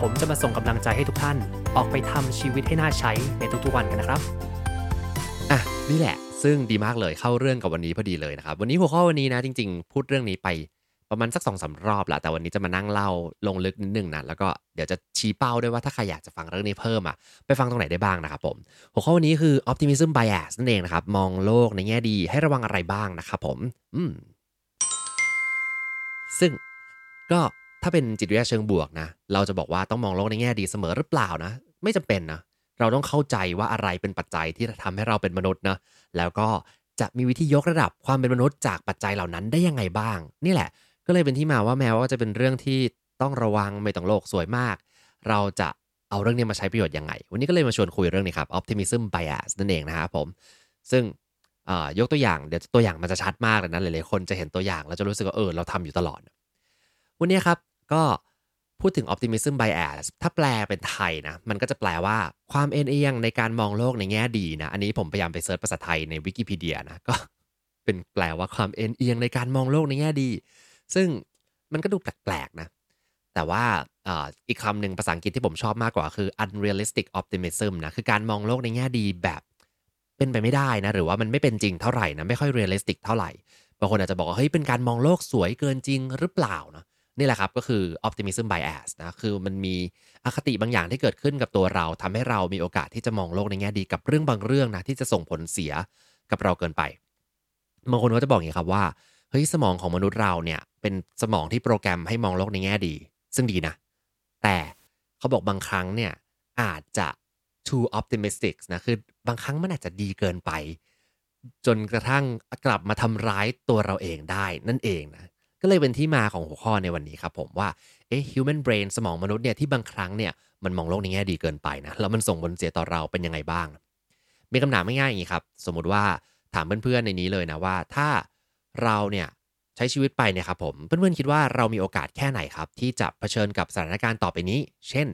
ผมจะมาส่งกำลังใจให้ทุกท่าน ออกไปทำชีวิตให้น่าใช้ในทุกๆวันกันนะครับ อะ นี่แหละ ซึ่งดีมากเลยเข้าเรื่องกับวันนี้พอดีเลยนะครับ วันนี้หัวข้อวันนี้นะจริง ๆ พูดเรื่องนี้ไปประมาณสักสองสารอบละแต่วันนี้จะมานั่งเล่าลงลึกนิดนึงนะแล้วก็เดี๋ยวจะชี้เป้าด้วยว่าถ้าใครอยากจะฟังเรื่องนี้เพิ่มอะไปฟังตรงไหนได้บ้างนะครับผมหัวข้อวันนี้คือ optimism bias นั่นเองนะครับ มองโลกในแง่ดีให้ระวังอะไรบ้างนะครับผม อืมซึ่งก็ ถ้าเป็นจิตวิทยาเชิงบวกนะ เราจะบอกว่าต้องมองโลกในแง่ดีเสมอหรือเปล่านะ ไม่จำเป็นนะ เราต้องเข้าใจว่าอะไรเป็นปัจจัยที่ทำให้เราเป็นมนุษย์นะ แล้วก็จะมีวิธียกระดับความเป็นมนุษย์จากปัจจัยเหล่านั้นได้ยังไงบ้าง นี่แหละ ก็เลยเป็นที่มาว่าแม้ว่าจะเป็นเรื่องที่ต้องระวังไม่ต้องโลกสวยมาก เราจะเอาเรื่องนี้มาใช้ประโยชน์ยังไง วันนี้ก็เลยมาชวนคุยเรื่องนี้ครับ optimism bias นั่นเองนะครับผม ซึ่งยกตัวอย่างเดี๋ยวตัวอย่างมันจะชัดมากเลยนะหลายๆคนจะเห็นตัวอย่างแล้วจะรู้สึกว่าเออเราทำอยู่ตลอด วันนี้ครับ ก็พูดถึง optimism bias ถ้าแปลเป็นไทยนะ มันก็จะแปลว่าความเอ็นเอียงในการมองโลกในแง่ดีนะ อันนี้ผมพยายามไป search ภาษาไทยในวิกิพีเดียนะ ก็เป็นแปลว่าความเอ็นเอียงในการมองโลกในแง่ดี ซึ่งมันก็ดูแปลกๆนะ แต่ว่าอีกคำหนึ่งภาษาอังกฤษที่ผมชอบมากกว่าคือ unrealistic optimism นะ คือการมองโลกในแง่ดีแบบเป็นไปไม่ได้นะ หรือว่ามันไม่เป็นจริงเท่าไหร่นะ ไม่ค่อย realistic เท่าไหร่ บางคนอาจจะบอกว่าเฮ้ย เป็นการมองโลกสวยเกินจริงหรือเปล่านะ นี่แหละครับก็คือ optimism bias นะคือมันมีอคติบางอย่างที่เกิดขึ้นกับตัวเราทำให้เรามีโอกาสที่จะมองโลกในแง่ดีกับเรื่องบางเรื่องนะที่จะส่งผลเสียกับเราเกินไปบางคนก็จะบอกอย่างนี้ครับว่าเฮ้ยสมองของมนุษย์เราเนี่ยเป็นสมองที่โปรแกรมให้มองโลกในแง่ดี ซึ่งดีนะ แต่เขาบอกบางครั้งเนี่ยอาจจะ too optimistic นะคือบางครั้งมันอาจจะดีเกินไป จนกระทั่งกลับมาทำร้ายตัวเราเองได้นั่นเองนะ ก็เลยเป็นที่มาของหัวข้อในวันนี้ครับผมว่าเอ๊ะ human brain สมองมนุษย์เนี่ยที่บางครั้งเนี่ยมันมองโลกในแง่ดีเกินไปนะแล้วมันส่งผลเสียต่อเราเป็นยังไงบ้าง มีคำถามง่ายๆอย่างนี้ครับ สมมุติว่าถามเพื่อนๆในนี้เลยนะว่า ถ้าเราเนี่ยใช้ชีวิตไปเนี่ยครับผมเพื่อนๆคิดว่าเรามีโอกาสแค่ไหนครับ ที่จะเผชิญกับสถานการณ์ต่อไปนี้ เช่น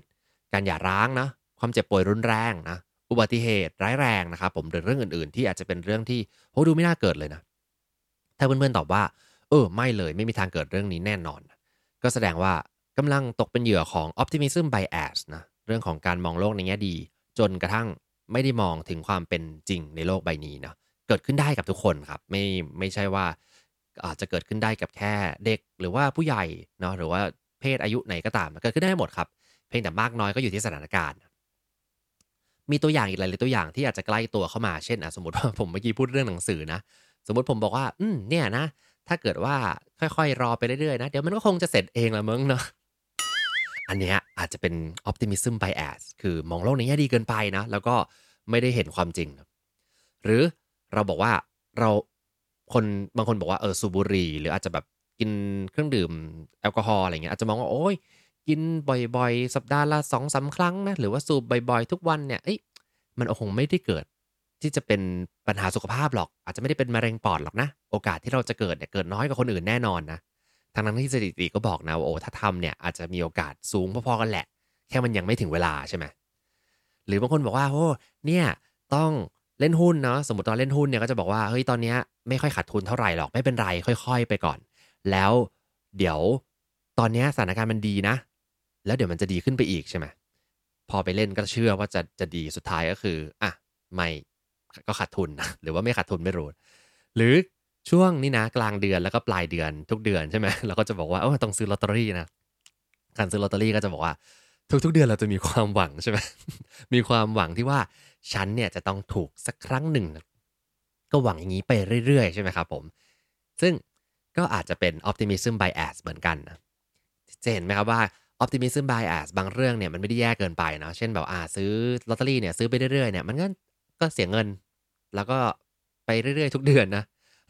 การหย่าร้างนะความเจ็บป่วยรุนแรงนะอุบัติเหตุร้ายแรงนะครับผมหรือเรื่องอื่นๆ ที่อาจจะเป็นเรื่องที่โหดูไม่น่าเกิดเลยนะถ้าเพื่อนๆตอบว่า เออ ไม่เลยไม่มีทางเกิดเรื่องนี้แน่นอน ก็แสดงว่ากำลังตกเป็นเหยื่อของ optimism bias นะเรื่องของการมองโลกในแง่ดี จนกระทั่งไม่ได้มองถึงความเป็นจริงในโลกใบนี้นะเกิดขึ้นได้กับทุกคนครับ ไม่ไม่ใช่ว่าอาจจะเกิดขึ้นได้กับแค่เด็กหรือว่าผู้ใหญ่เนาะหรือว่าเพศอายุไหนก็ตามเกิดขึ้นได้หมดครับเพียงแต่มากน้อยก็อยู่ที่สถานการณ์มีตัวอย่างอีกหลายตัวอย่างที่อาจจะใกล้ตัวเข้ามาเช่นสมมติว่าผมเมื่อกี้พูดเรื่องหนังสือนะ สมมติผมบอกว่า อืมเนี่ยนะ ถ้าเกิดว่าค่อยๆ รอไปเรื่อยๆนะ เดี๋ยวมันก็คงจะเสร็จเองละมึงเนาะอันเนี้ยอาจจะเป็น optimism bias คือมองโลกในแง่ดีเกินไปนะ แล้วก็ไม่ได้เห็นความจริงนะหรือเราบอกว่าเราคนบางคนบอกว่าเออสูบุรีหรืออาจจะแบบกินเครื่องดื่มแอลกอฮอล์อะไรเงี้ยอาจจะมองว่าโอ้ยกินบ่อยๆ สัปดาห์ละสองสาครั้งนะหรือว่าสูบบ่อยๆ ทุกวันเนี่ยเอ้ยมันคงไม่ได้เกิด ที่จะเป็นปัญหาสุขภาพหรอก อาจจะไม่ได้เป็นมะเร็งปอดหรอกนะ โอกาสที่เราจะเกิดเนี่ยเกิดน้อยกว่าคนอื่นแน่นอนนะทางนั้นที่สถิติก็บอกนะว่าโอ้ถ้าทำเนี่ยอาจจะมีโอกาสสูงพอๆกันแหละ แค่มันยังไม่ถึงเวลาใช่ไหมหรือบางคนบอกว่าโอ้เนี่ยต้องเล่นหุ้นเนาะสมมติตอนเล่นหุ้นเนี่ยก็จะบอกว่าเฮ้ยตอนนี้ไม่ค่อยขาดทุนเท่าไหร่หรอกไม่เป็นไรค่อย ๆ ไปก่อน แล้วเดี๋ยวตอนนี้สถานการณ์มันดีนะ แล้วเดี๋ยวมันจะดีขึ้นไปอีกใช่ไหมพอไปเล่นก็เชื่อว่าจะจะดีสุดท้ายก็คืออะไม่ ก็ขาดทุนนะหรือว่าไม่ขาดทุนไม่รู้ หรือช่วงนี้นะกลางเดือนแล้วก็ปลายเดือนทุกเดือนใช่ไหมเราก็จะบอกว่าเออต้องซื้อลอตเตอรี่นะการซื้อลอตเตอรี่ก็จะบอกว่า ทุกๆเดือนเราจะมีความหวังใช่ไหมมีความหวังที่ว่าฉันเนี่ยจะต้องถูกสักครั้งหนึ่ง ก็หวังอย่างนี้ไปเรื่อยๆ ใช่ไหมครับผม ซึ่งก็อาจจะเป็น optimism bias เหมือนกันนะจะเห็นไหมครับว่า optimism bias บางเรื่องเนี่ยมันไม่ได้แย่เกินไปนะเช่นแบบอ่าซื้อลอตเตอรี่เนี่ยซื้อไปเรื่อยๆเนี่ยมันก็ก็เสียเงิน แล้วก็ไปเรื่อยๆ ทุกเดือนนะ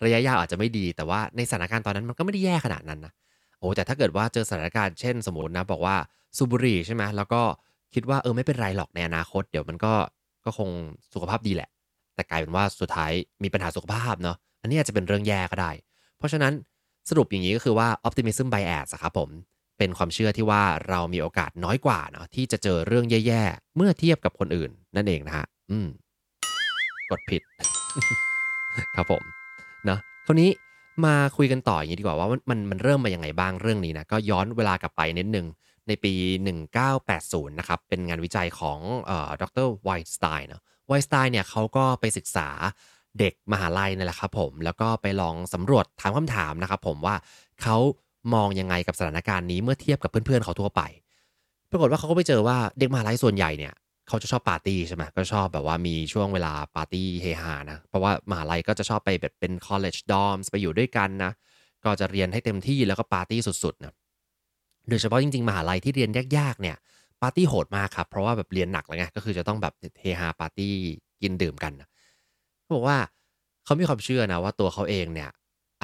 ระยะยาวอาจจะไม่ดีแต่ว่าในสถานการณ์ตอนนั้นมันก็ไม่ได้แย่ขนาดนั้นนะโอ้แต่ถ้าเกิดว่าเจอสถานการณ์เช่นสมมตินะบอกว่าสูบุรี่ใช่ไหมแล้วก็คิดว่าเออไม่เป็นไรหรอกในอนาคต เดี๋ยวมันก็ก็คงสุขภาพดีแหละ แต่กลายเป็นว่าสุดท้ายมีปัญหาสุขภาพเนาะอันนี้อาจจะเป็นเรื่องแย่ก็ได้ เพราะฉะนั้นสรุปอย่างนี้ก็คือว่า optimism bias ครับผม เป็นความเชื่อที่ว่าเรามีโอกาสน้อยกว่าเนาะที่จะเจอเรื่องแย่ๆ เมื่อเทียบกับคนอื่นนั่นเองนะฮะอืม กดผิด ครับผมนะคราวนี้มาคุยกันต่ออย่างนี้ดีกว่าว่ามันมันเริ่มมาอย่างไงบ้างเรื่องนี้นะก็ย้อนเวลากลับไปนิดนึงในปี 1980 นะครับ เป็นงานวิจัยของเอ่อดรไวน์สไตน์เนาะไวน์สไตน์เนี่ยเขาก็ไปศึกษาเด็กมหาลัยนั่แหละครับผม แล้วก็ไปลองสำรวจถามคำถามนะครับผมว่าเขามองยังไงกับสถานการณ์นี้เมื่อเทียบกับเพื่อนๆเขาทั่วไป ปรากฏว่าเขาก็ไปเจอว่าเด็กมหาลัยส่วนใหญ่เนี่ย เขาจะชอบปาร์ตี้ใช่ไหมก็ชอบแบบว่ามีช่วงเวลาปาร์ตี้เฮฮานะ เพราะว่ามหาลัยก็จะชอบไปแบบเป็น college dorms ไปอยู่ด้วยกันนะ ก็จะเรียนให้เต็มที่แล้วก็ปาร์ตี้สุดๆนะโดยเฉพาะจริงๆ มหาลัยที่เรียนยากๆเนี่ยปาร์ตี้โหดมากครับเพราะว่าแบบเรียนหนักเลยไงก็คือจะต้องแบบเฮฮาปาร์ตี้กินดื่มกันนะเขาบอกว่าเขามีความเชื่อนะว่าตัวเขาเองเนี่ย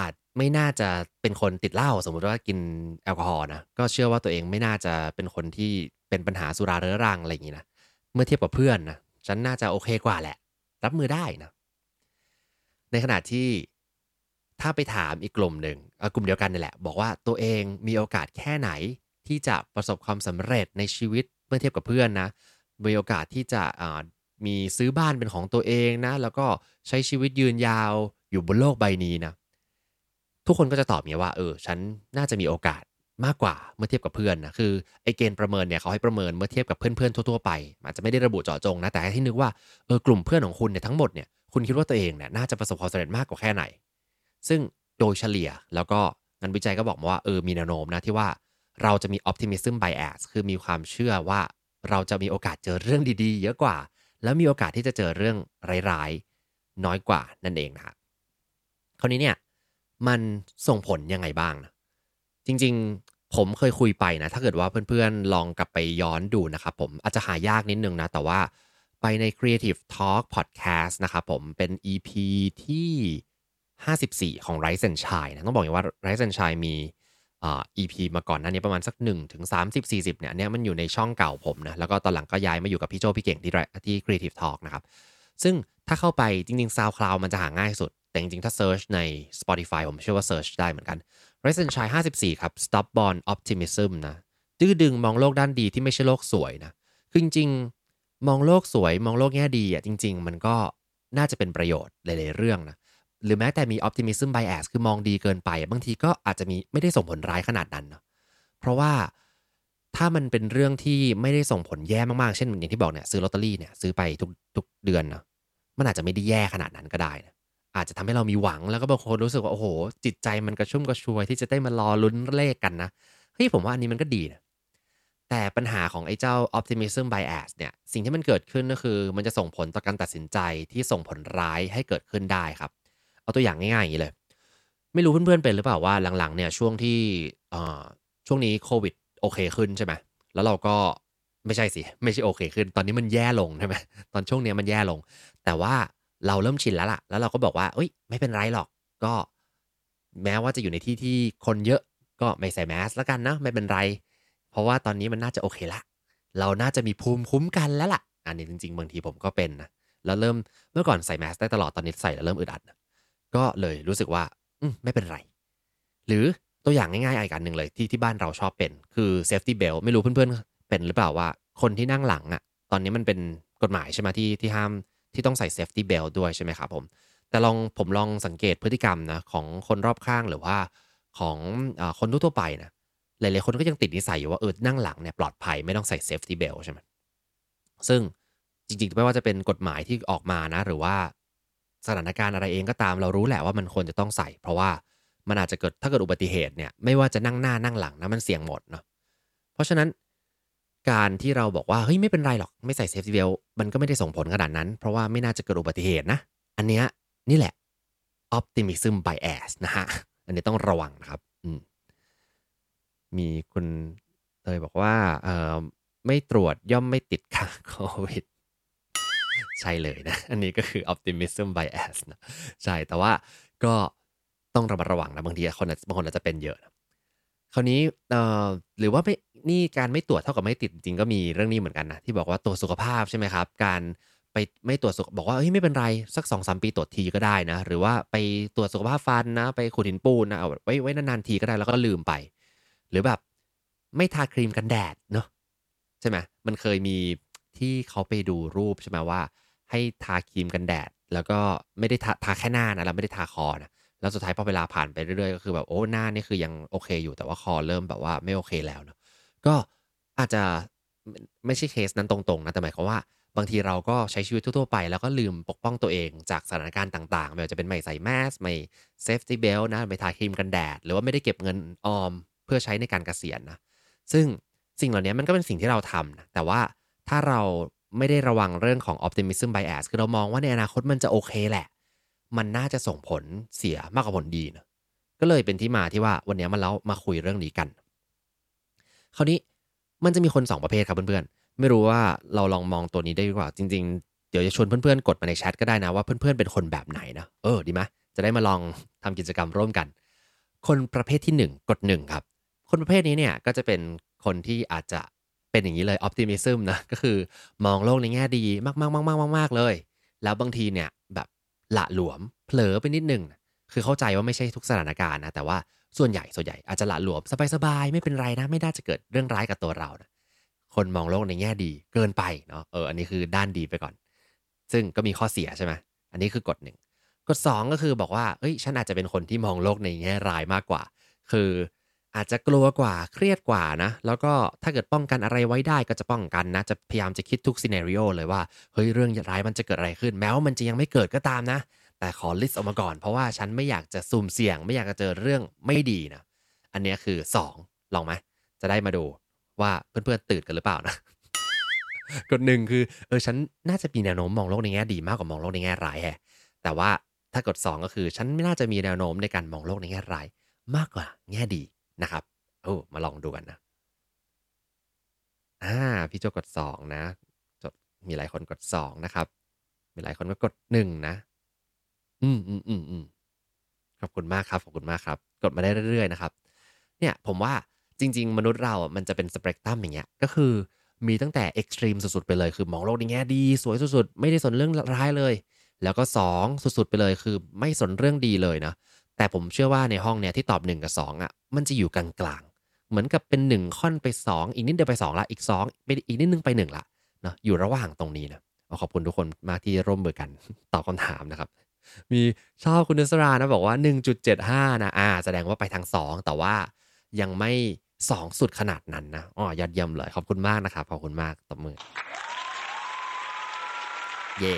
อาจไม่น่าจะเป็นคนติดเหล้าสมมติว่ากินแอลกอฮอล์นะก็เชื่อว่าตัวเองไม่น่าจะเป็นคนที่เป็นปัญหาสุราเรื้อรังอะไรอย่างนี้นะ เมื่อเทียบกับเพื่อนนะฉันน่าจะโอเคกว่าแหละ รับมือได้นะ ในขณะที่ถ้าไปถามอีกกลุ่มหนึ่งกลุ่มเดียวกันนี่แหละ บอกว่าตัวเองมีโอกาสแค่ไหนที่จะประสบความสำเร็จในชีวิตเมื่อเทียบกับเพื่อนนะมีโอกาสที่จะมีซื้อบ้านเป็นของตัวเองนะ แล้วก็ใช้ชีวิตยืนยาวอยู่บนโลกใบนี้นะ ทุกคนก็จะตอบเนี้ยว่า เออ ฉันน่าจะมีโอกาส มากกว่าเมื่อเทียบกับเพื่อนนะคือไอเกณฑ์ประเมินเนี่ยเขาให้ประเมินเมื่อเทียบกับเพื่อนๆทั่วๆไปอาจจะไม่ได้ระบุเจาะจงนะแต่ให้นึกว่าเออกลุ่มเพื่อนของคุณเนี่ยทั้งหมดเนี่ยคุณคิดว่าตัวเองเนี่ยน่าจะประสบความสำเร็จมากกว่าแค่ไหน ซึ่งโดยเฉลี่ยแล้วก็งานวิจัยก็บอกมาว่าเออมีแนวโน้มนะที่ว่าเราจะมี optimism bias คือมีความเชื่อว่าเราจะมีโอกาสเจอเรื่องดีๆ เยอะกว่า แล้วมีโอกาสที่จะเจอเรื่องร้ายๆ น้อยกว่านั่นเองนะคราวนี้เนี่ยมันส่งผลยังไงบ้างนะจริง ผมเคยคุยไปนะ ถ้าเกิดว่าเพื่อนๆ ลองกลับไปย้อนดูนะครับผมอาจจะหายากนิดนึงนะ แต่ว่าไปใน Creative Talk Podcast นะครับผมเป็น EP ที่ 54 ของ Rise and Shine นะต้องบอกอย่างว่า Rise and Shine มีอ่า EP มาก่อนหน้านี้ประมาณสัก1ถึง30 40 เนี่ยเนี่ยมันอยู่ในช่องเก่าผมนะ แล้วก็ตอนหลังก็ย้ายมาอยู่กับพี่โจพี่เก่งที่ที่ Creative Talk นะครับ ซึ่งถ้าเข้าไปจริงๆ SoundCloud มันจะหาง่ายสุด แต่จริงๆ ถ้า Search ใน Spotify ผมเชื่อว่า Search ได้เหมือนกัน Rise n s h i 54 ครับ Stop Born Optimism นะดื้อดึงมองโลกด้านดีที่ไม่ใช่โลกสวยนะคือจริงๆ มองโลกสวย มองโลกแง่ดีอะจริง ๆ มันก็น่าจะเป็นประโยชน์หลายๆเรื่องนะหรือแม้แต่มี optimism bias คือมองดีเกินไป บางทีก็อาจจะมีไม่ได้ส่งผลร้ายขนาดนั้นเนาะเพราะว่าถ้ามันเป็นเรื่องที่ไม่ได้ส่งผลแย่มากๆ เช่นอย่างที่บอกเนี่ยซื้อลอตเตอรี่เนี่ยซื้อไปทุกทุกเดือนเนาะมันอาจจะไม่ได้แย่ขนาดนั้นก็ได้นะ อาจจะทำให้เรามีหวังแล้วก็บางคนรู้สึกว่าโอ้โห จิตใจมันกระชุ่มกระชวยที่จะได้มารอลุ้นเลขกันนะเฮ้ยผมว่าอันนี้มันก็ดีนะแต่ปัญหาของไอ้เจ้า optimism bias เนี่ยสิ่งที่มันเกิดขึ้นก็คือ มันจะส่งผลต่อการตัดสินใจที่ส่งผลร้ายให้เกิดขึ้นได้ครับ เอาตัวอย่างง่ายๆอย่างนี้เลย ไม่รู้เพื่อนๆเป็นหรือเปล่าว่าหลังๆเนี่ยช่วงที่ช่วงนี้โควิดโอเคขึ้นใช่ไหมแล้วเราก็ไม่ใช่สิ ไม่ใช่โอเคขึ้น ตอนนี้มันแย่ลงใช่ไหมตอนช่วงนี้มันแย่ลง แต่ว่า เราเริ่มชินแล้วล่ะ แล้วเราก็บอกว่าเอ้ย ไม่เป็นไรหรอก ก็แม้ว่าจะอยู่ในที่ที่คนเยอะก็ไม่ใส่แมสแล้วกันนะไม่เป็นไร เพราะว่าตอนนี้มันน่าจะโอเคละ เราน่าจะมีภูมิคุ้มกันแล้วล่ะ อันนี้จริงๆบางทีผมก็เป็นนะ แล้วเริ่มเมื่อก่อนใส่แมสได้ตลอดตอนนี้ใส่แล้วเริ่มอึดอัดนะก็เลยรู้สึกว่าอืมไม่เป็นไร หรือตัวอย่างง่ายๆอีกอันหนึ่งเลยที่ที่บ้านเราชอบเป็นคือ safety belt ไม่รู้เพื่อนๆเป็นหรือเปล่าว่า คนที่นั่งหลังอะ่ะ ตอนนี้มันเป็นกฎหมายใช่ไหมที่ที่ห้าม ที่ต้องใส่ safety belt ด้วยใช่ไหมครับผม แต่ลองผมลองสังเกตพฤติกรรมนะของคนรอบข้างหรือว่าของอคนทั่วไปนะหลายๆคนก็ยังติดนิสัยอยู่ว่าเออนั่งหลังเนี่ยปลอดภัยไม่ต้องใส่ safety belt ใช่ไหมซึ่งจริงๆไม่ว่าจะเป็นกฎหมายที่ออกมานะ หรือว่าสถานการณ์อะไรเองก็ตามเรารู้แหละว่ามันควรจะต้องใส่ เพราะว่ามันอาจจะเกิดถ้าเกิดอุบัติเหตุเนี่ยไม่ว่าจะนั่งหน้านั่งหลังนะมันเสี่ยงหมดเนาะเพราะฉะนั้น การที่เราบอกว่าเฮ้ยไม่เป็นไรหรอกไม่ใส่เซฟตี้เบลมันก็ไม่ได้ส่งผลขนาดนั้น เพราะว่าไม่น่าจะเกิดอุบัติเหตุนะ อันเนี้ยนี่แหละ optimism bias นะฮะ อันนี้ต้องระวังนะครับ มีคุณเตยบอกว่าเออไม่ตรวจย่อมไม่ติดค่ะโควิดใช่เลยนะ อันนี้ก็คือ optimism bias นะใช่แต่ว่าก็ต้องระมัดระวังนะบางทีคนบางคนอาจจะเป็นเยอะนะคราวนี้เอ่อหรือว่าไม่ นี่การไม่ตรวจเท่ากับไม่ติดจริงก็มีเรื่องนี้เหมือนกันนะที่บอกว่าตรวจสุขภาพใช่ไหมครับ การไปไม่ตรวจสุขบอกว่าเฮ้ยไม่เป็นไรสัก2อสปีตรวจทีก็ได้นะ หรือว่าไปตรวจสุขภาพฟันนะ ไปขูดหินปูนนะเอาไว้ไว้นานๆทีก็ได้แล้วก็ลืมไป หรือแบบไม่ทาครีมกันแดดเนาะใช่ไหมมันเคยมีที่เขาไปดูรูปใช่ไหมว่า ให้ทาครีมกันแดด แล้วก็ไม่ได้ทาทาแค่หน้านะแล้วไม่ได้ทาคอนะแล้วสุดท้ายพอเวลาผ่านไปเรื่อยๆก็คือแบบโอ้หน้านี่คือยังโอเคอยู่แต่ว่าคอเริ่มแบบว่าไม่โอเคแล้วเนาะ ก็อาจจะไม่ใช่เคสนั้นตรงๆนะแต่หมายความว่าบางทีเราก็ใช้ชีวิตทั่วๆไป แล้วก็ลืมปกป้องตัวเองจากสถานการณ์ต่างๆ ไม่ว่าจะเป็นไม่ใส่แมสไม่safety belt นะไม่ทาครีมกันแดด หรือว่าไม่ได้เก็บเงินออมเพื่อใช้ในการเกษียณนะซึ่งสิ่งเหล่านี้มันก็เป็นสิ่งที่เราทำนะแต่ว่าถ้าเราไม่ได้ระวังเรื่องของ optimism bias คือเรามองว่าในอนาคตมันจะโอเคแหละ มันน่าจะส่งผลเสียมากกว่าผลดีนะก็เลยเป็นที่มาที่ว่าวันนี้มาแล้วมาคุยเรื่องนี้กัน คราวนี้มันจะมีคน 2 ประเภทครับเพื่อนๆ ไม่รู้ว่าเราลองมองตัวนี้ได้ดีกว่า จริง ๆ เดี๋ยวจะชวนเพื่อนๆ กดมาในแชทก็ได้นะว่าเพื่อนๆ เป็นคนแบบไหนนะ เออ ดีไหมจะได้มาลองทำกิจกรรมร่วมกัน คนประเภทที่ 1 กด1ครับ คนประเภทนี้เนี่ยก็จะเป็นคนที่อาจจะเป็นอย่างนี้เลย optimism นะ ก็คือมองโลกในแง่ดีมากๆๆๆๆเลย แล้วบางทีเนี่ยแบบละหลวมเผลอไปนิดนึง คือเข้าใจว่าไม่ใช่ทุกสถานการณ์นะ แต่ว่า ส่วนใหญ่ส่วนใหญ่อาจจะละหลวมสบายๆไม่เป็นไรนะไม่น่าจะเกิดเรื่องร้ายกับตัวเรานะคนมองโลกในแง่ดีเกินไปเนาะเอออันนี้คือด้านดีไปก่อน ซึ่งก็มีข้อเสียใช่ไหมอันนี้คือกฎหนึ่งกฎ2ก็คือบอกว่าเอ้ยฉันอาจจะเป็นคนที่มองโลกในแง่ร้ายมากกว่า คืออาจจะกลัวกว่าเครียดกว่านะ แล้วก็ถ้าเกิดป้องกันอะไรไว้ได้ก็จะป้องกันนะ จะพยายามจะคิดทุกซีเนริโอเลยว่าเฮ้ยเรื่องร้ายมันจะเกิดอะไรขึ้น แม้ว่ามันจะยังไม่เกิดก็ตามนะ แต่ขอลิสต์ออกมาก่อน เพราะว่าฉันไม่อยากจะซุ่มเสี่ยง ไม่อยากจะเจอเรื่องไม่ดีนะอันนี้คือ 2 ลองไหมจะได้มาดูว่าเพื่อนๆตื่นกันหรือเปล่านะกฎหนึ่งคือเออฉันน่าจะมีแนวโน้มมองโลกในแง่ดีมากกว่ามองโลกในแง่ร้ายแฮะแต่ว่าถ้ากฎ2ก็คือฉันไม่น่าจะมีแนวโน้มในการมองโลกในแง่ร้ายมากกว่าแง่ดีนะครับโอ้มาลองดูกันนะอ่าพี่โจกด2นะจดมีหลายคนกด2นะครับมีหลายคนก็กด1นะ อืมอืมอืมอืมขอบคุณมากครับขอบคุณมากครับ กดมาได้เรื่อยๆนะครับ เนี่ยผมว่าจริง ๆ มนุษย์เราอะมันจะเป็นสเปกตรัมอย่างเงี้ย ก็คือมีตั้งแต่เอ็กซ์ตรีมสุดๆไปเลยคือมองโลกในแง่ดีสวยสุดๆ ไม่ได้สนเรื่องร้ายเลย แล้วก็2สุดๆไปเลยคือไม่สนเรื่องดีเลยนะแต่ผมเชื่อว่าในห้องเนี่ยที่ตอบ1กับ2อะมันจะอยู่กลางๆเหมือนกับเป็น1ค่อนไป 2 อีกนิดเดียวไป 2 ละอีก2ไปอีกนิดนึงไป1ละเนาะอยู่ระหว่างตรงนี้นะขอบคุณทุกคนมากที่ร่วมมือกันตอบคำถามนะครับ มีชอบคุณนุสรานะบอกว่า 1.75 นะอ่า แสดงว่าไปทาง 2 แต่ว่ายังไม่สองสุดขนาดนั้นนะอ๋อยอดเยี่ยมเลย ขอบคุณมากนะครับ ขอบคุณมากตบมือ เย่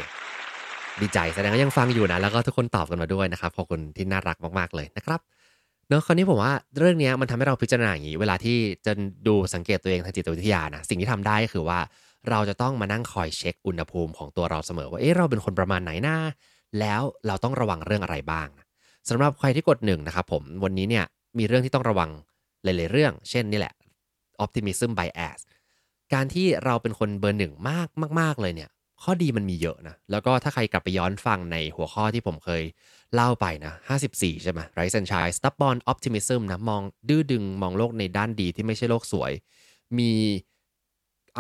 ดีใจแสดงว่ายังฟังอยู่นะ แล้วก็ทุกคนตอบกันมาด้วยนะครับ ขอบคุณที่น่ารักมาก ๆ เลยนะครับเนอะคราวนี้ผมว่าเรื่องนี้มันทำให้เราพิจารณาอย่างนี้ เวลาที่จะดูสังเกตตัวเองทางจิตวิทยานะสิ่งที่ทำได้ก็คือว่าเราจะต้องมานั่งคอยเช็คอุณหภูมิของตัวเราเสมอว่าเอ๊ะเราเป็นคนประมาณไหนนะ แล้วเราต้องระวังเรื่องอะไรบ้างสำหรับใครที่กดหนึ่งนะครับผมวันนี้เนี่ยมีเรื่องที่ต้องระวังหลาย ๆ เรื่อง เช่นนี่แหละ optimism bias การที่เราเป็นคนเบอร์หนึ่งมากมาก ๆ เลยเนี่ย ข้อดีมันมีเยอะนะ แล้วก็ถ้าใครกลับไปย้อนฟังในหัวข้อที่ผมเคยเล่าไปนะ 54 ใช่ไหม Rise and Shine Stubborn Optimism นะ มองดื้อดึงมองโลกในด้านดีที่ไม่ใช่โลกสวย มี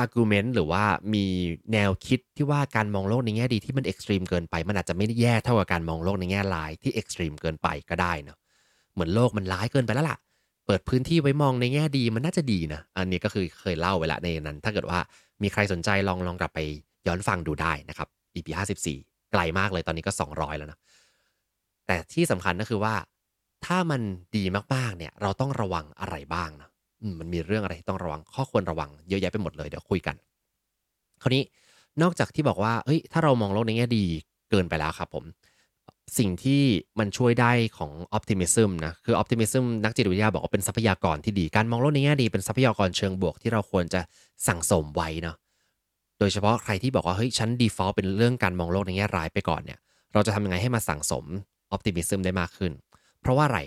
argument หรือว่ามีแนวคิดที่ว่าการมองโลกในแง่ดีที่มัน extreme เกินไปมันอาจจะไม่ได้แย่เท่ากับการมองโลกในแง่ร้ายที่ extreme เกินไปก็ได้เนาะเหมือนโลกมันร้ายเกินไปแล้วล่ะ เปิดพื้นที่ไว้มองในแง่ดีมันน่าจะดีนะ อันนี้ก็คือเคยเล่าไว้ละในนั้น ถ้าเกิดว่ามีใครสนใจลองลองกลับไปย้อนฟังดูได้นะครับ EP 54ไกลมากเลยตอนนี้ก็ 200 แล้วนะแต่ที่สำคัญก็คือว่า ถ้ามันดีมากๆเนี่ยเราต้องระวังอะไรบ้างนะ มันมีเรื่องอะไรที่ต้องระวังข้อควรระวังเยอะแยะไปหมดเลยเดี๋ยวคุยกัน คราวนี้นอกจากที่บอกว่าเฮ้ย ถ้าเรามองโลกในแง่ดีเกินไปแล้วครับผม สิ่งที่มันช่วยได้ของ optimism นะ คือ optimism นักจิตวิทยาบอกว่าเป็นทรัพยากรที่ดี การมองโลกในแง่ดีเป็นทรัพยากรเชิงบวกที่เราควรจะสั่งสมไว้เนาะ โดยเฉพาะใครที่บอกว่าเฮ้ยฉัน default เป็นเรื่องการมองโลกในแง่ร้ายไปก่อนเนี่ย เราจะทำยังไงให้มาสั่งสม optimism ได้มากขึ้น เพราะว่าอะไร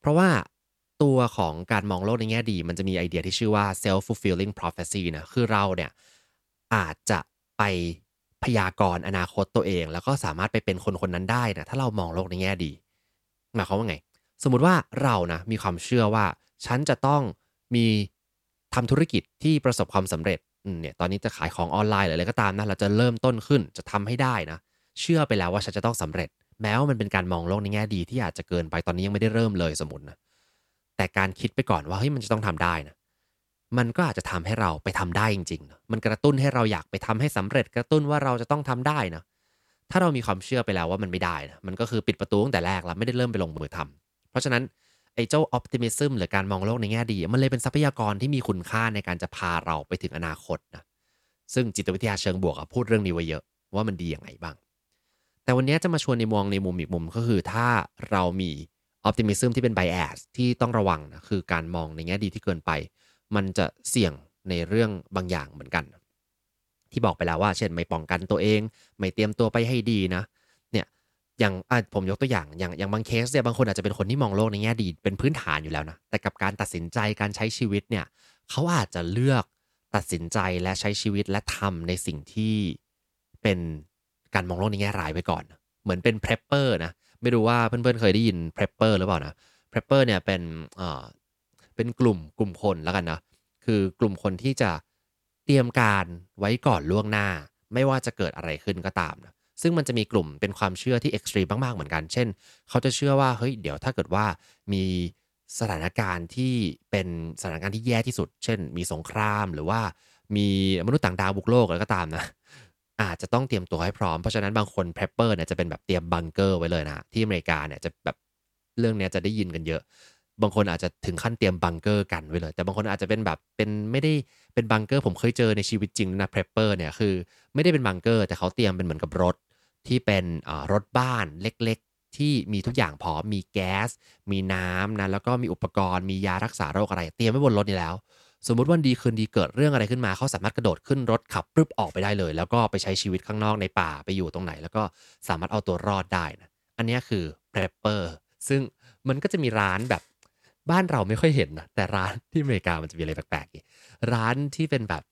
เพราะว่า ตัวของการมองโลกในแง่ดี มันจะมีไอเดียที่ชื่อว่า self fulfilling prophecy นะคือเราเนี่ยอาจจะไปพยากรณ์อนาคตตัวเอง แล้วก็สามารถไปเป็นคนคนนั้นได้นะถ้าเรามองโลกในแง่ดีหมายความว่าไง สมมุติว่าเรานะมีความเชื่อว่าฉันจะต้องมีทำธุรกิจที่ประสบความสำเร็จเนี่ยตอนนี้จะขายของออนไลน์หรืออะไรก็ตามนะเราจะเริ่มต้นขึ้นจะทำให้ได้นะเชื่อไปแล้วว่าฉันจะต้องสำเร็จ แม้ว่ามันเป็นการมองโลกในแง่ดีที่อาจจะเกินไปตอนนี้ยังไม่ได้เริ่มเลยสมมตินะ แต่การคิดไปก่อนว่าเฮ้ยมันจะต้องทำได้นะมันก็อาจจะทำให้เราไปทำได้จริงๆนะมันกระตุ้นให้เราอยากไปทำให้สำเร็จกระตุ้นว่าเราจะต้องทำได้นะถ้าเรามีความเชื่อไปแล้วว่ามันไม่ได้นะมันก็คือปิดประตูตั้งแต่แรกแล้วไม่ได้เริ่มไปลงมือทำเพราะฉะนั้นไอ้เจ้าออ t ติมิซึมหรือการมองโลกในแง่ดี มันเลยเป็นทรัพยากรที่มีคุณค่าในการจะพาเราไปถึงอนาคตนะซึ่งจิตวิทยาเชิงบวกพูดเรื่องนี้ไว้เยอะว่ามันดีอย่างไรบ้าง แต่วันนี้จะมาชวนในมองในมุมอีกมุมก็คือ ถ้าเรามี ออ t ติมิซึมที่เป็นไบแอสที่ต้องระวังนะคือการมองในแง่ดีที่เกินไป มันจะเสี่ยงในเรื่องบางอย่างเหมือนกัน ที่บอกไปแล้วว่า เช่นไม่ป้องกันตัวเอง ไม่เตรียมตัวไปให้ดีนะเนี่ยอย่างผมยกตัวอย่างอย่างอย่างบางเคสเนี่ยบางคนอาจจะเป็นคนที่มองโลกในแง่ดีเป็นพื้นฐานอยู่แล้วนะแต่กับการตัดสินใจการใช้ชีวิตเนี่ยเขาอาจจะเลือกตัดสินใจและใช้ชีวิตและทำในสิ่งที่เป็นการมองโลกในแง่ร้ายไว้ก่อน เหมือนเป็น prepper นะ ไม่รู้ว่าเพื่อนๆเคยได้ยิน prepper หรือเปล่านะ prepper เนี่ยเป็นเอ่อเป็นกลุ่มกลุ่มคนแล้วกันนะคือกลุ่มคนที่จะเตรียมการไว้ก่อนล่วงหน้า ไม่ว่าจะเกิดอะไรขึ้นก็ตามนะซึ่งมันจะมีกลุ่มเป็นความเชื่อที่ extreme มากๆเหมือนกัน เช่น เขาจะเชื่อว่าเฮ้ยเดี๋ยวถ้าเกิดว่ามีสถานการณ์ที่เป็นสถานการณ์ที่แย่ที่สุด เช่น มีสงครามหรือว่ามีมนุษย์ต่างดาวบุกโลกอะไรก็ตามนะ อาจจะต้องเตรียมตัวให้พร้อม เพราะฉะนั้นบางคน prepper เนี่ยจะเป็นแบบเตรียมบังเกอร์ไว้เลยนะที่อเมริกาเนี่ยจะแบบเรื่องนี้จะได้ยินกันเยอะ บางคนอาจจะถึงขั้นเตรียมบังเกอร์กันไว้เลย แต่บางคนอาจจะเป็นแบบเป็นไม่ได้เป็นบังเกอร์ผมเคยเจอในชีวิตจริงนะ prepper เนี่ยคือไม่ได้เป็นบังเกอร์ แต่เขาเตรียมเป็นเหมือนกับรถที่เป็นรถบ้านเล็กๆ ที่มีทุกอย่างพร้อมมีแก๊ส มีน้ำนะแล้วก็มีอุปกรณ์มียารักษาโรคอะไร เตรียมไว้บนรถนี่แล้ว สมมุติวันดีคืนดีเกิดเรื่องอะไรขึ้นมาเขาสามารถกระโดดขึ้นรถขับปึ๊บออกไปได้เลย แล้วก็ไปใช้ชีวิตข้างนอกในป่าไปอยู่ตรงไหน แล้วก็สามารถเอาตัวรอดได้นะอันนี้คือ prepper ซึ่งมันก็จะมีร้านแบบบ้านเราไม่ค่อยเห็นนะแต่ร้านที่อเมริกามันจะมีอะไรแปลกๆร้านที่เป็นแบบ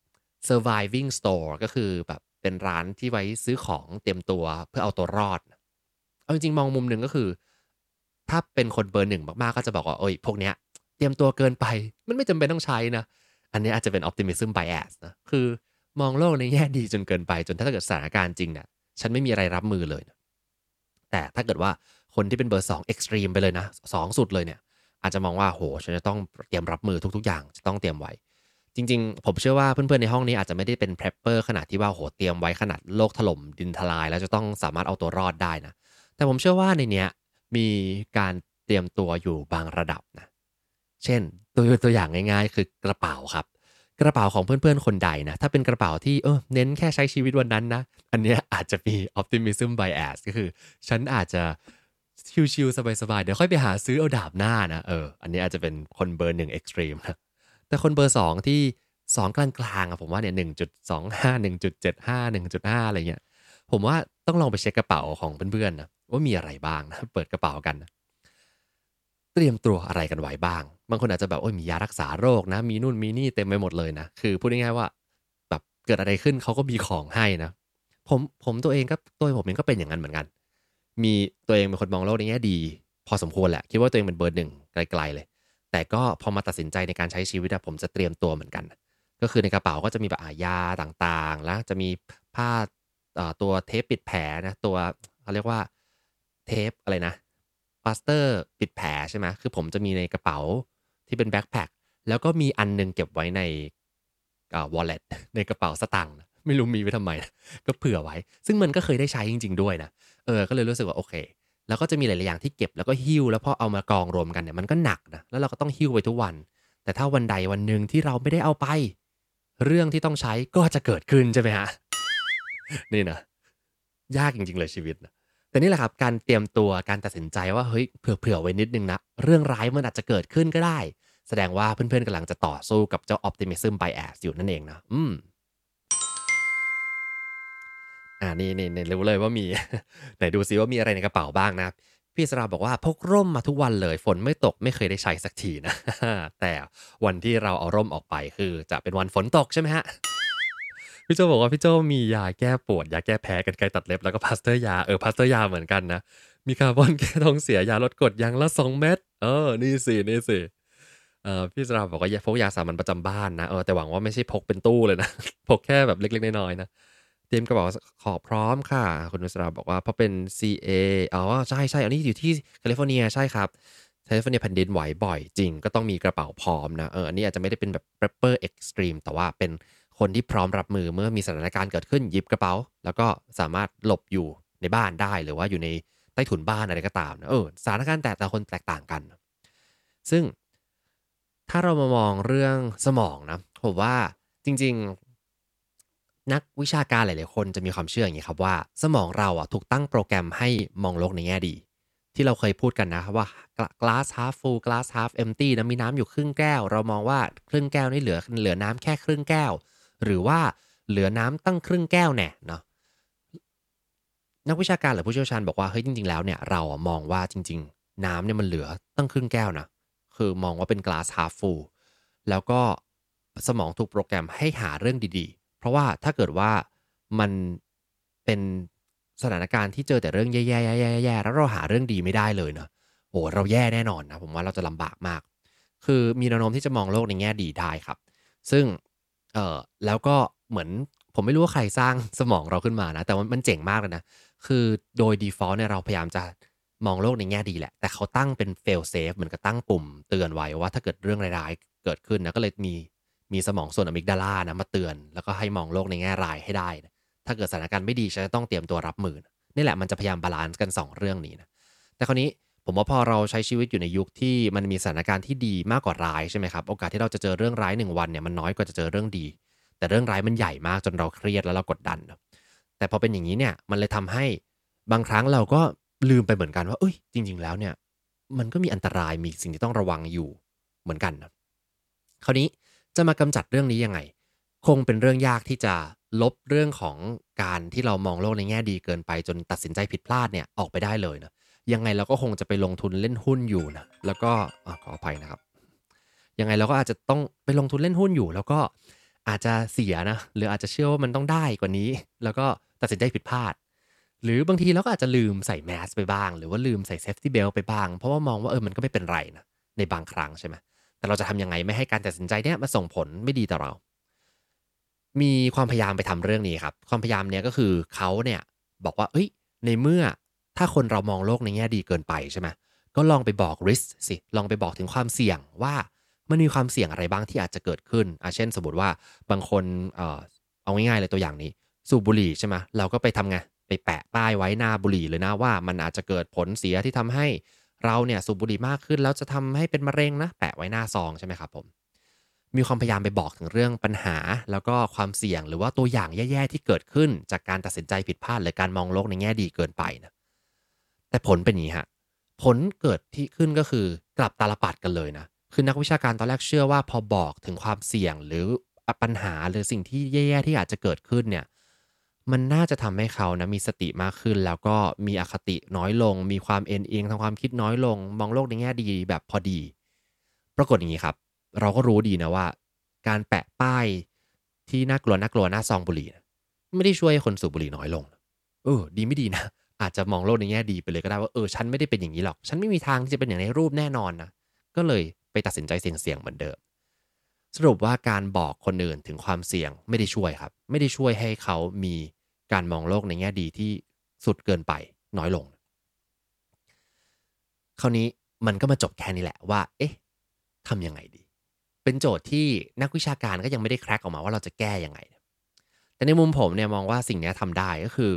survival store ก็คือแบบเป็นร้านที่ไว้ซื้อของเตรียมตัวเพื่อเอาตัวรอด เอาจริงๆมองมุมหนึ่งก็คือ ถ้าเป็นคนเบอร์หนึ่งมากๆก็จะบอกว่าโอ้ยพวกเนี้ย เตรียมตัวเกินไป มันไม่จำเป็นต้องใช้นะ อันนี้อาจจะเป็น optimism bias นะ คือมองโลกในแง่ดีจนเกินไป จนถ้าเกิดสถานการณ์จริงเนี่ยฉันไม่มีอะไรรับมือเลยนะแต่ถ้าเกิดว่าคนที่เป็นเบอร์สอง extreme ไปเลยนะสองสุดเลยเนี่ย อาจจะมองว่าโหฉันจะต้องเตรียมรับมือทุก ๆ อย่างจะต้องเตรียมไว้ จริง ๆ ผมเชื่อว่าเพื่อนๆในห้องนี้อาจจะไม่ได้เป็น prepper ขนาดที่ว่าโหเตรียมไว้ขนาดโลกถล่มดินทลาย แล้วจะต้องสามารถเอาตัวรอดได้นะแต่ผมเชื่อว่าในเนี้ยมีการเตรียมตัวอยู่บางระดับนะ เช่น ตัวตัวอย่างง่ายๆ คือกระเป๋าครับ กระเป๋าของเพื่อนๆ คนใดนะ ถ้าเป็นกระเป๋าที่เออเน้นแค่ใช้ชีวิตวันนั้นนะ อันนี้อาจจะมี optimism bias ก็คือ ฉันอาจจะชิวๆสบายๆ เดี๋ยวค่อยไปหาซื้อเอาดาบหน้านะเอออันนี้อาจจะเป็นคนเบอร์หนึ่ง extreme นะแต่คนเบอร์สองที่สองกลางๆอะผมว่าเนี่ยหนึ่งจุดสองห้าหนึ่งจุดเจ็ดห้าหนึ่งจุดห้าอะไรเงี้ยผมว่าต้องลองไปเช็คกระเป๋าของเพื่อนๆนะว่ามีอะไรบ้างนะเปิดกระเป๋ากันนะ เตรียมตัวอะไรกันไว้บ้าง บางคนอาจจะแบบโอ้ยมียารักษาโรคนะ มีนู่นมีนี่เต็มไปหมดเลยนะ คือพูดง่ายๆว่าแบบเกิดอะไรขึ้นเขาก็มีของให้นะ ผมผมตัวเองก็ตัวผมเองก็เป็นอย่างนั้นเหมือนกัน มีตัวเองเป็นคนมองโลกในแง่ดี พอสมควรแหละ คิดว่าตัวเองเป็นเบอร์หนึ่งไกลๆเลย แต่ก็พอมาตัดสินใจในการใช้ชีวิตอะผมจะเตรียมตัวเหมือนกัน ก็คือในกระเป๋าก็จะมีแบบเออยาต่างๆ แล้วจะมีผ้าตัวเทปปิดแผลนะตัวเขาเรียกว่าเทปอะไรนะ พลาสเตอร์ปิดแผลใช่ไหมคือผมจะมีในกระเป๋าที่เป็น backpack แล้วก็มีอันนึงเก็บไว้ในวอลเล็ตในกระเป๋าสตางค์ไม่รู้มีไว้ทำไมก็เผื่อไว้ ซึ่งมันก็เคยได้ใช้จริง ๆ ด้วยนะเออ ก็เลยรู้สึกว่าโอเค แล้วก็จะมีหลาย ๆ อย่างที่เก็บแล้วก็หิ้วแล้วพอเอามากองรวมกันเนี่ยมันก็หนักนะแล้วเราก็ต้องหิ้วไปทุกวัน แต่ถ้าวันใดวันหนึ่งที่เราไม่ได้เอาไป เรื่องที่ต้องใช้ก็จะเกิดขึ้นใช่ไหมฮะนี่นะยากจริง ๆ เลยชีวิตนะ แต่นี่แหละครับการเตรียมตัวการตัดสินใจว่าเฮ้ยเผื่อๆไว้นิดนึงนะ เรื่องร้ายมันอาจจะเกิดขึ้นก็ได้ แสดงว่าเพื่อนๆกำลังจะต่อสู้กับเจ้า optimism bias อยู่นั่นเองนะอืมอ่านี่นี่รู้เลยว่ามี ไหนดูซิว่ามีอะไรในกระเป๋าบ้างนะพี่สราบอกว่าพกร่มมาทุกวันเลย ฝนไม่ตกไม่เคยได้ใช้สักทีนะ แต่วันที่เราเอาร่มออกไปคือจะเป็นวันฝนตกใช่ไหมฮะ พี่โจบอกว่าพี่โจมียาแก้ปวดยาแก้แพ้กรรไกรตัดเล็บแล้วก็พลาสเตอร์ยาเออพลาสเตอร์ยาเหมือนกันนะมีคาร์บอนแก้ท้องเสียยาลดกรดอย่างละสองเม็ดเออนี่สินี่สิเออพี่สราบอกว่าพกยาสามัญประจำบ้านนะเออแต่หวังว่าไม่ใช่พกเป็นตู้เลยนะ พกแค่แบบเล็ก ๆ น้อยๆนะเตรียมกระเป๋าขอพร้อมค่ะ คุณนุสราบอกว่าเพราะเป็น CA อ๋อใช่ใช่อันนี้อยู่ที่แคลิฟอร์เนียใช่ครับแคลิฟอร์เนียแผ่นดินไหวบ่อยจริง ก็ต้องมีกระเป๋าพร้อมนะเอออันนี้อาจจะไม่ได้เป็นแบบ prepper extreme แต่ว่าเป็น คนที่พร้อมรับมือเมื่อมีสถานการณ์เกิดขึ้นหยิบกระเป๋า แล้วก็สามารถหลบอยู่ในบ้านได้หรือว่าอยู่ในใต้ถุนบ้านอะไรก็ตามเออสถานการณ์แต่แต่คนแตกต่างกัน ซึ่งถ้าเรามามองเรื่องสมองนะผมว่าจริง ๆ นักวิชาการหลาย ๆ คนจะมีความเชื่ออย่างนี้ครับว่า สมองเราอะถูกตั้งโปรแกรมให้มองโลกในแง่ดี ที่เราเคยพูดกันนะครับว่า glass half full glass half empty นะมีน้ำอยู่ครึ่งแก้ว เรามองว่าครึ่งแก้วนี่เหลือเหลือน้ำแค่ครึ่งแก้ว หรือว่าเหลือน้ำตั้งครึ่งแก้วแน่เนาะนักวิชาการหรือผู้เชี่ยวชาญบอกว่าเฮ้ยจริง ๆ แล้วเนี่ยเราอะมองว่าจริง ๆ น้ำเนี่ยมันเหลือตั้งครึ่งแก้วนะคือมองว่าเป็น glass half full แล้วก็สมองถูกโปรแกรมให้หาเรื่องดีๆ เพราะว่าถ้าเกิดว่ามันเป็นสถานการณ์ที่เจอแต่เรื่องแย่ๆๆๆแล้วเราหาเรื่องดีไม่ได้เลยเนาะโอ้เราแย่แน่นอนนะผมว่าเราจะลำบากมาก คือมีแนวโน้มที่จะมองโลกในแง่ดีได้ครับ ซึ่ง เออแล้วก็เหมือนผมไม่รู้ว่าใครสร้างสมองเราขึ้นมานะ แต่ว่ามันเจ๋งมากเลยนะ คือโดย default เนี่ยเราพยายามจะมองโลกในแง่ดีแหละ แต่เขาตั้งเป็น fail safe เหมือนกับตั้งปุ่มเตือนไว้ว่าถ้าเกิดเรื่องร้ายๆ เกิดขึ้นนะก็เลยมีมีสมองส่วนอะมิกดาลานะมาเตือน แล้วก็ให้มองโลกในแง่ร้ายให้ได้นะถ้าเกิดสถานการณ์ไม่ดีฉันจะต้องเตรียมตัวรับมือนะนี่แหละมันจะพยายาม balance กัน 2 เรื่องนี้นะแต่คราวนี้ ผมว่าพอเราใช้ชีวิตอยู่ในยุคที่มันมีสถานการณ์ที่ดีมากกว่าร้ายใช่ไหมครับ โอกาสที่เราจะเจอเรื่องร้ายหนึ่งวันเนี่ยมันน้อยกว่าจะเจอเรื่องดี แต่เรื่องร้ายมันใหญ่มากจนเราเครียดแล้วเรากดดัน แต่พอเป็นอย่างนี้เนี่ยมันเลยทำให้บางครั้งเราก็ลืมไปเหมือนกันว่า เอ้ย จริง ๆ แล้วเนี่ย มันก็มีอันตรายมีสิ่งที่ต้องระวังอยู่เหมือนกันนะคราวนี้จะมากำจัดเรื่องนี้ยังไง คงเป็นเรื่องยากที่จะลบเรื่องของการที่เรามองโลกในแง่ดีเกินไป จนตัดสินใจผิดพลาดเนี่ยออกไปได้เลยนะ ยังไงเราก็คงจะไปลงทุนเล่นหุ้นอยู่นะแล้วก็ขออภัยนะครับ ยังไงเราก็อาจจะต้องไปลงทุนเล่นหุ้นอยู่ แล้วก็อาจจะเสียนะหรืออาจจะเชื่อว่ามันต้องได้กว่านี้ แล้วก็ตัดสินใจผิดพลาด หรือบางทีเราก็อาจจะลืมใส่แมสไปบ้าง หรือว่าลืมใส่ safety belt ไปบ้าง เพราะว่ามองว่าเออมันก็ไม่เป็นไรนะในบางครั้งใช่ไหมแต่เราจะทำยังไงไม่ให้การตัดสินใจเนี้ยมาส่งผลไม่ดีต่อเรา มีความพยายามไปทำเรื่องนี้ครับ ความพยายามเนี้ยก็คือเขาเนี่ยบอกว่าเอ้ยในเมื่อ ถ้าคนเรามองโลกในแง่ดีเกินไปใช่ไหมก็ลองไปบอก risk สิ ลองไปบอกถึงความเสี่ยงว่ามันมีความเสี่ยงอะไรบ้างที่อาจจะเกิดขึ้นอะเช่น สมมติว่าบางคนเออเอาง่ายๆเลยตัวอย่างนี้ สูบบุหรี่ใช่ไหมเราก็ไปทำไงไปแปะป้ายไว้หน้าบุหรี่เลยนะว่ามันอาจจะเกิดผลเสียที่ทำให้เราเนี่ยสูบบุหรี่มากขึ้น แล้วจะทำให้เป็นมะเร็งนะแปะไว้หน้าซองใช่ไหมครับผมมีความพยายามไปบอกถึงเรื่องปัญหา แล้วก็ความเสี่ยงหรือว่าตัวอย่างแย่ๆที่เกิดขึ้นจากการตัดสินใจผิดพลาดหรือการมองโลกในแง่ดีเกินไปนะ แต่ผลเป็นอย่างนี้ฮะผลเกิดที่ขึ้นก็คือกลับตาลปัดกันเลยนะคือนักวิชาการตอนแรกเชื่อว่าพอบอกถึงความเสี่ยงหรือปัญหาหรือสิ่งที่แย่ๆที่อาจจะเกิดขึ้นเนี่ยมันน่าจะทำให้เขานะมีสติมากขึ้น แล้วก็มีอคติน้อยลง มีความเอ็นเอียงทางความคิดน้อยลง มองโลกในแง่ดีแบบพอดี ปรากฏอย่างนี้ครับ เราก็รู้ดีนะว่า การแปะป้ายที่น่ากลัวน่ากลัวหน้าซองบุหรี่ไม่ได้ช่วยคนสูบบุหรี่น้อยลงเออดีไม่ดีนะ อาจจะมองโลกในแง่ดีไปเลยก็ได้ว่าเออฉันไม่ได้เป็นอย่างนี้หรอก ฉันไม่มีทางที่จะเป็นอย่างในรูปแน่นอนนะก็เลยไปตัดสินใจเสี่ยงๆเหมือนเดิม สรุปว่าการบอกคนอื่นถึงความเสี่ยงไม่ได้ช่วยครับ ไม่ได้ช่วยให้เขามีการมองโลกในแง่ดีที่สุดเกินไปน้อยลง คราวนี้มันก็มาจบแค่นี้แหละว่า เอ๊ะทำยังไงดี เป็นโจทย์ที่นักวิชาการก็ยังไม่ได้แคร็กออกมาว่าเราจะแก้ยังไง แต่ในมุมผมเนี่ยมองว่าสิ่งนี้ทำได้ก็คือ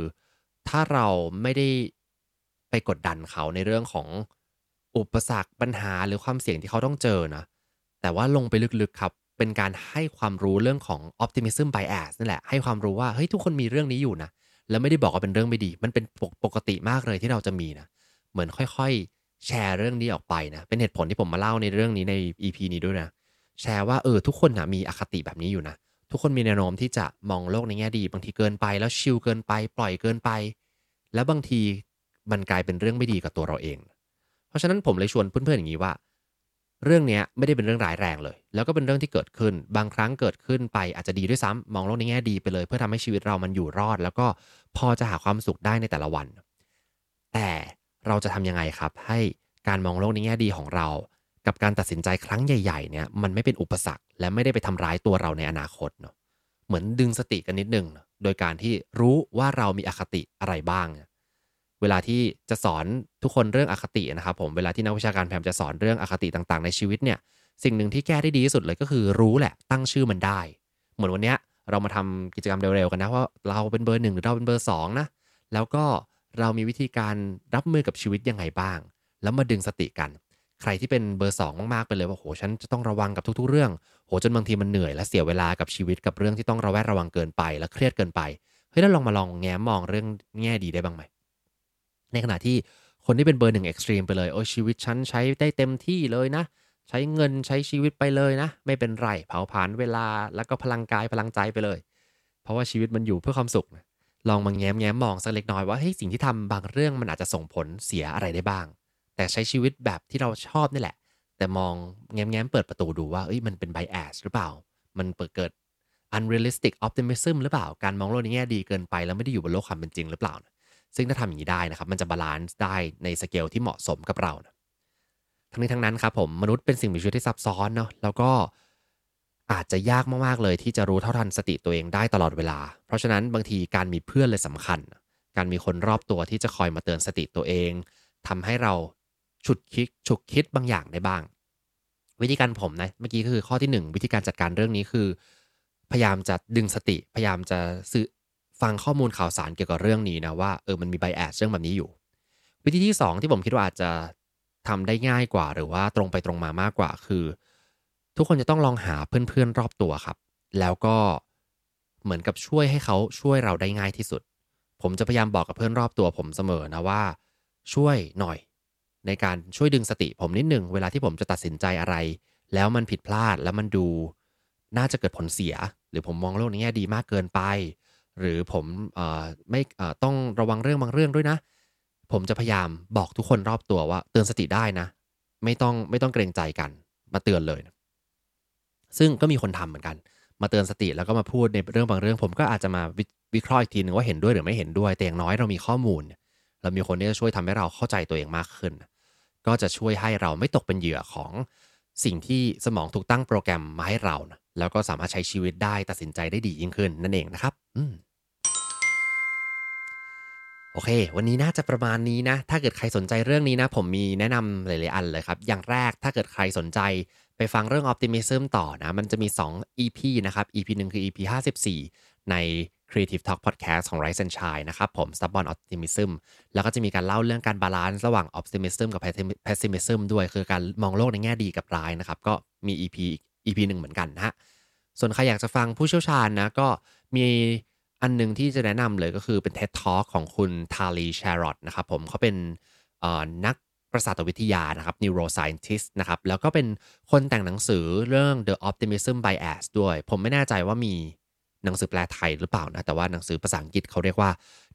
ถ้าเราไม่ได้ไปกดดันเขาในเรื่องของอุปสรรคปัญหาหรือความเสี่ยงที่เขาต้องเจอนะ แต่ว่าลงไปลึกๆครับ เป็นการให้ความรู้เรื่องของ optimism bias นั่นแหละ ให้ความรู้ว่าเฮ้ยทุกคนมีเรื่องนี้อยู่นะ แล้วไม่ได้บอกว่าเป็นเรื่องไม่ดี มันเป็นปกติมากเลยที่เราจะมีนะ เหมือนค่อยๆ แชร์เรื่องนี้ออกไปนะ เป็นเหตุผลที่ผมมาเล่าในเรื่องนี้ใน EP นี้ด้วยนะ แชร์ว่าเออทุกคนนะมีอคติแบบนี้อยู่นะ ทุกคนมีแนวโน้มที่จะมองโลกในแง่ดี บางทีเกินไปแล้วชิลเกินไป ปล่อยเกินไป แล้วบางทีมันกลายเป็นเรื่องไม่ดีกับตัวเราเอง เพราะฉะนั้นผมเลยชวนเพื่อนๆอย่างนี้ว่า เรื่องนี้ไม่ได้เป็นเรื่องร้ายแรงเลย แล้วก็เป็นเรื่องที่เกิดขึ้น บางครั้งเกิดขึ้นไปอาจจะดีด้วยซ้ำมองโลกในแง่ดีไปเลย เพื่อทำให้ชีวิตเรามันอยู่รอด แล้วก็พอจะหาความสุขได้ในแต่ละวัน แต่เราจะทำยังไงครับ ให้การมองโลกในแง่ดีของเรา กับการตัดสินใจครั้งใหญ่ๆเนี่ยมันไม่เป็นอุปสรรค และไม่ได้ไปทำร้ายตัวเราในอนาคตเนาะเหมือนดึงสติกันนิดนึงโดยการที่รู้ว่าเรามีอคติอะไรบ้าง เวลาที่จะสอนทุกคนเรื่องอคตินะครับผมเวลาที่นักวิชาการแพมจะสอนเรื่องอคติต่างๆ ในชีวิตเนี่ยสิ่งหนึ่งที่แก้ได้ดีที่สุดเลยก็คือรู้แหละตั้งชื่อมันได้ เหมือนวันนี้เรามาทำกิจกรรมเร็วๆกันนะว่าเราเป็นเบอร์หนึ่งหรือเราเป็นเบอร์สองนะแล้วก็เรามีวิธีการรับมือกับชีวิตยังไงบ้าง แล้วมาดึงสติกัน ใครที่เป็นเบอร์สองมากๆไปเลยว่าโหฉันจะต้องระวังกับทุกๆ เรื่องโหจนบางทีมันเหนื่อยและเสียเวลากับชีวิตกับเรื่องที่ต้องระแวดระวังเกินไป และเครียดเกินไปเฮ้ยแล้วลองมาลองแง้มมองเรื่องแง่ดีได้บ้างไหมในขณะที่คนที่เป็นเบอร์หนึ่ง extreme ไปเลยโอ้ชีวิตฉันใช้ได้เต็มที่เลยนะ ใช้เงินใช้ชีวิตไปเลยนะ ไม่เป็นไรเผาผลาญเวลาแล้วก็พลังกายพลังใจไปเลย เพราะว่าชีวิตมันอยู่เพื่อความสุขนะลองมาแง้มแง้มมองสักเล็กน้อยว่าเฮ้ยสิ่งที่ทำบางเรื่องมันอาจจะส่งผลเสียอะไรได้บ้าง แต่ใช้ชีวิตแบบที่เราชอบนี่แหละ แต่มองแง้มแง้มเปิดประตูดูว่าเอ้ยมันเป็น bias หรือเปล่า มันเปิดเกิด unrealistic optimism หรือเปล่า การมองโลกในแง่ดีเกินไป แล้วไม่ได้อยู่บนโลกความเป็นจริงหรือเปล่านะซึ่งถ้าทำอย่างนี้ได้นะครับมันจะ balance ได้ในสเกลที่เหมาะสมกับเรานะทั้งนี้ทั้งนั้นครับผมมนุษย์เป็นสิ่งมีชีวิตที่ซับซ้อนเนาะแล้วก็อาจจะยากมากๆเลยที่จะรู้เท่าทันสติตัวเองได้ตลอดเวลา เพราะฉะนั้นบางทีการมีเพื่อนเลยสำคัญ การมีคนรอบตัวที่จะคอยมาเตือนสติตัวเองทำให้เรา ฉุดคิดฉุกคิดบางอย่างได้บ้าง วิธีการผมนะเมื่อกี้คือข้อที่ 1 วิธีการจัดการเรื่องนี้คือ พยายามจะดึงสติ พยายามจะซื้อฟังข้อมูลข่าวสารเกี่ยวกับเรื่องนี้นะว่าเออมันมีไบแอสเรื่องแบบนี้อยู่ วิธีที่ 2 ที่ผมคิดว่าอาจจะทำได้ง่ายกว่า หรือว่าตรงไปตรงมามากกว่าคือ ทุกคนจะต้องลองหาเพื่อนๆรอบตัวครับ แล้วก็เหมือนกับช่วยให้เขาช่วยเราได้ง่ายที่สุด ผมจะพยายามบอกกับเพื่อนรอบตัวผมเสมอนะว่า ช่วยหน่อย ในการช่วยดึงสติผมนิดหนึ่งเวลาที่ผมจะตัดสินใจอะไร แล้วมันผิดพลาดแล้วมันดูน่าจะเกิดผลเสีย หรือผมมองโลกในแง่ดีมากเกินไป หรือผมไม่ต้องระวังเรื่องบางเรื่องด้วยนะ ผมจะพยายามบอกทุกคนรอบตัวว่าเตือนสติได้นะ ไม่ต้องไม่ต้องเกรงใจกันมาเตือนเลยนะซึ่งก็มีคนทำเหมือนกัน มาเตือนสติแล้วก็มาพูดในเรื่องบางเรื่อง ผมก็อาจจะมาวิเคราะห์อีกทีหนึ่งว่าเห็นด้วยหรือไม่เห็นด้วยแต่อย่างน้อยเรามีข้อมูลเเรามีคนที่จะช่วยทำให้เราเข้าใจตัวเองมากขึ้น ก็จะช่วยให้เราไม่ตกเป็นเหยื่อของสิ่งที่สมองถูกตั้งโปรแกรมมาให้เรานะแล้วก็สามารถใช้ชีวิตได้ตัดสินใจได้ดียิ่งขึ้นนั่นเองนะครับ อืมโอเค วันนี้น่าจะประมาณนี้นะ ถ้าเกิดใครสนใจเรื่องนี้นะ ผมมีแนะนำหลายๆอันเลยครับ อย่างแรกถ้าเกิดใครสนใจไปฟังเรื่อง Optimism ต่อนะ มันจะมี 2 EP นะครับ EP หนึ่งคือ EP 54 ใน Creative Talk Podcast ของ Rise and Shine นะครับผม Stubborn Optimism แล้วก็จะมีการเล่าเรื่องการ balance ระหว่าง Optimism กับ Pessimism ด้วย คือการมองโลกในแง่ดีกับร้ายนะครับ ก็มี EP EP หนึ่งเหมือนกันนะฮะ ส่วนใครอยากจะฟังผู้เชี่ยวชาญนะ ก็มีอันหนึ่งที่จะแนะนำเลยก็คือเป็น TED Talk ของคุณทาลีแชร์รอตนะครับผมเขาเป็นนักประสาทวิทยานะครับ neuroscientist นะครับ แล้วก็เป็นคนแต่งหนังสือเรื่อง The Optimism Bias ด้วย ผมไม่แน่ใจว่ามี หนังสือแปลไทยหรือเปล่านะ แต่ว่าหนังสือภาษาอังกฤษเขาเรียกว่า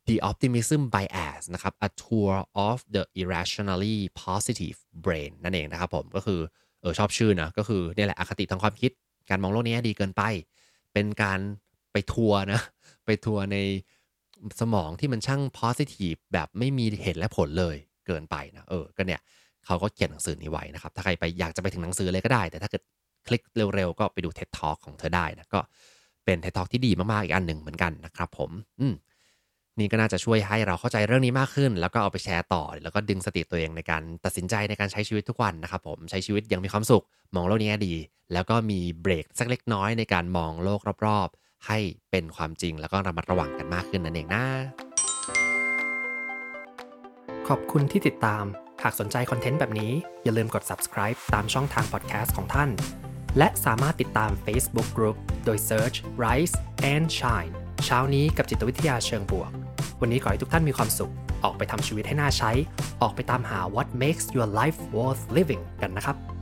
The Optimism Bias นะครับ A Tour of the Irrationally Positive Brain นั่นเองนะครับผมก็คือเออชอบชื่อนะก็คือเนี่ยแหละอคติทางความคิด การมองโลกนี้ดีเกินไป เป็นการไปทัวร์นะ ไปทัวร์ในสมองที่มันช่าง positive แบบไม่มีเหตุและผลเลยเกินไปนะเออก็เนี่ยเขาก็เขียนหนังสือนี้ไว้นะครับ ถ้าใครไปอยากจะไปถึงหนังสือเลยก็ได้ แต่ถ้าเกิดคลิกเร็วๆ ก็ไปดู TED Talk ของเธอได้นะ ก็ เป็น TED Talk ที่ดีมากๆอีกอันหนึ่งเหมือนกันนะครับผมอืมนี่ก็น่าจะช่วยให้เราเข้าใจเรื่องนี้มากขึ้น แล้วก็เอาไปแชร์ต่อ แล้วก็ดึงสติตัวเองในการตัดสินใจในการใช้ชีวิตทุกวันนะครับผมใช้ชีวิตอย่างมีความสุข มองโลกนี้ดี แล้วก็มีเบรกสักเล็กน้อยในการมองโลกรอบๆ ให้เป็นความจริงแล้วก็ระมัดระวังกันมากขึ้นนั่นเองนะ ขอบคุณที่ติดตาม หากสนใจคอนเทนต์แบบนี้อย่าลืมกด subscribe ตามช่องทาง podcast ของท่าน และสามารถติดตาม Facebook Group โดย search Rise and Shine เช้านี้กับจิตวิทยาเชิงบวก วันนี้ขอให้ทุกท่านมีความสุข ออกไปทำชีวิตให้น่าใช้ ออกไปตามหา what makes your life worth living กันนะครับ